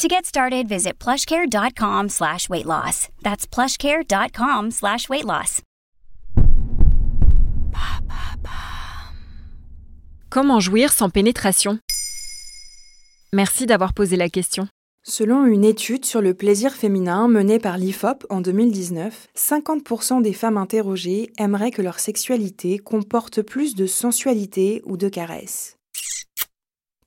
To get started, visit plushcare.com slash weight loss. That's plushcare.com slash weight loss. Comment jouir sans pénétration? Merci d'avoir posé la question. Selon une étude sur le plaisir féminin menée par l'IFOP en 2019, 50% des femmes interrogées aimeraient que leur sexualité comporte plus de sensualité ou de caresses.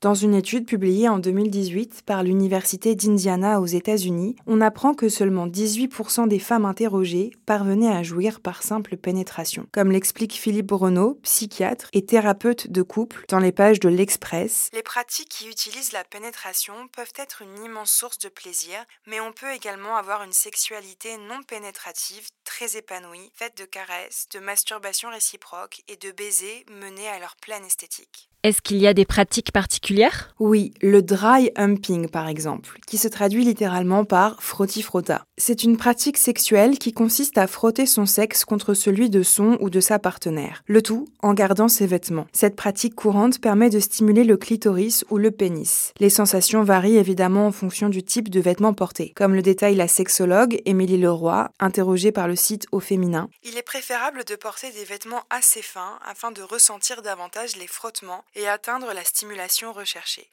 Dans une étude publiée en 2018 par l'Université d'Indiana aux États-Unis, on apprend que seulement 18% des femmes interrogées parvenaient à jouir par simple pénétration. Comme l'explique Philippe Renaud, psychiatre et thérapeute de couple, dans les pages de l'Express, les pratiques qui utilisent la pénétration peuvent être une immense source de plaisir, mais on peut également avoir une sexualité non pénétrative très épanouie, faite de caresses, de masturbation réciproque et de baisers menés à leur pleine esthétique. Est-ce qu'il y a des pratiques particulières Oui, le dry humping par exemple, qui se traduit littéralement par frotti-frotta. C'est une pratique sexuelle qui consiste à frotter son sexe contre celui de son ou de sa partenaire, le tout en gardant ses vêtements. Cette pratique courante permet de stimuler le clitoris ou le pénis. Les sensations varient évidemment en fonction du type de vêtements portés, comme le détaille la sexologue Émilie Leroy, interrogée par le site Au Féminin. Il est préférable de porter des vêtements assez fins afin de ressentir davantage les frottements et atteindre la stimulation recherchée.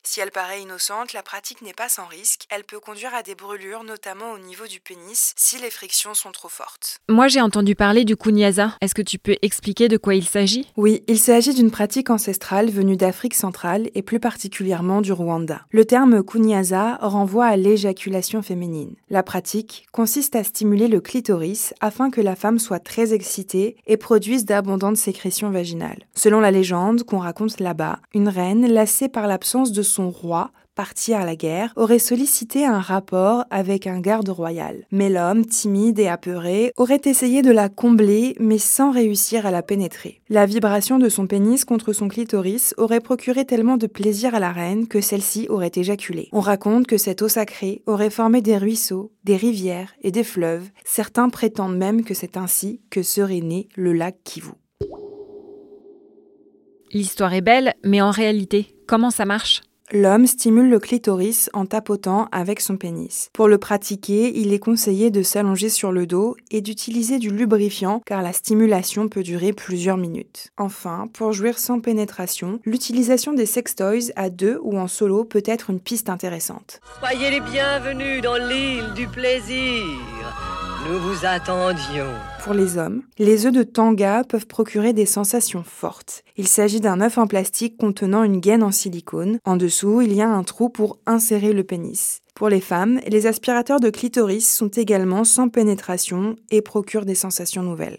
Si elle paraît innocente, la pratique n'est pas sans risque. Elle peut conduire à des brûlures, notamment au niveau du pénis, si les frictions sont trop fortes. Moi j'ai entendu parler du kunyasa. Est-ce que tu peux expliquer de quoi il s'agit? Oui, il s'agit d'une pratique ancestrale venue d'Afrique centrale et plus particulièrement du Rwanda. Le terme kunyasa renvoie à l'éjaculation féminine. La pratique consiste à stimuler le clitoris afin que la femme soit très excitée et produise d'abondantes sécrétions vaginales. Selon la légende qu'on raconte là-bas, une reine, lassée par l'absence de son roi, parti à la guerre, aurait sollicité un rapport avec un garde royal. Mais l'homme, timide et apeuré, aurait essayé de la combler, mais sans réussir à la pénétrer. La vibration de son pénis contre son clitoris aurait procuré tellement de plaisir à la reine que celle-ci aurait éjaculé. On raconte que cette eau sacrée aurait formé des ruisseaux, des rivières et des fleuves. Certains prétendent même que c'est ainsi que serait né le lac Kivu. L'histoire est belle, mais en réalité, comment ça marche? L'homme stimule le clitoris en tapotant avec son pénis. Pour le pratiquer, il est conseillé de s'allonger sur le dos et d'utiliser du lubrifiant car la stimulation peut durer plusieurs minutes. Enfin, pour jouir sans pénétration, l'utilisation des sextoys à deux ou en solo peut être une piste intéressante. Soyez les bienvenus dans l'île du plaisir. Nous vous attendions. Pour les hommes, les œufs de tanga peuvent procurer des sensations fortes. Il s'agit d'un œuf en plastique contenant une gaine en silicone. En dessous, il y a un trou pour insérer le pénis. Pour les femmes, les aspirateurs de clitoris sont également sans pénétration et procurent des sensations nouvelles.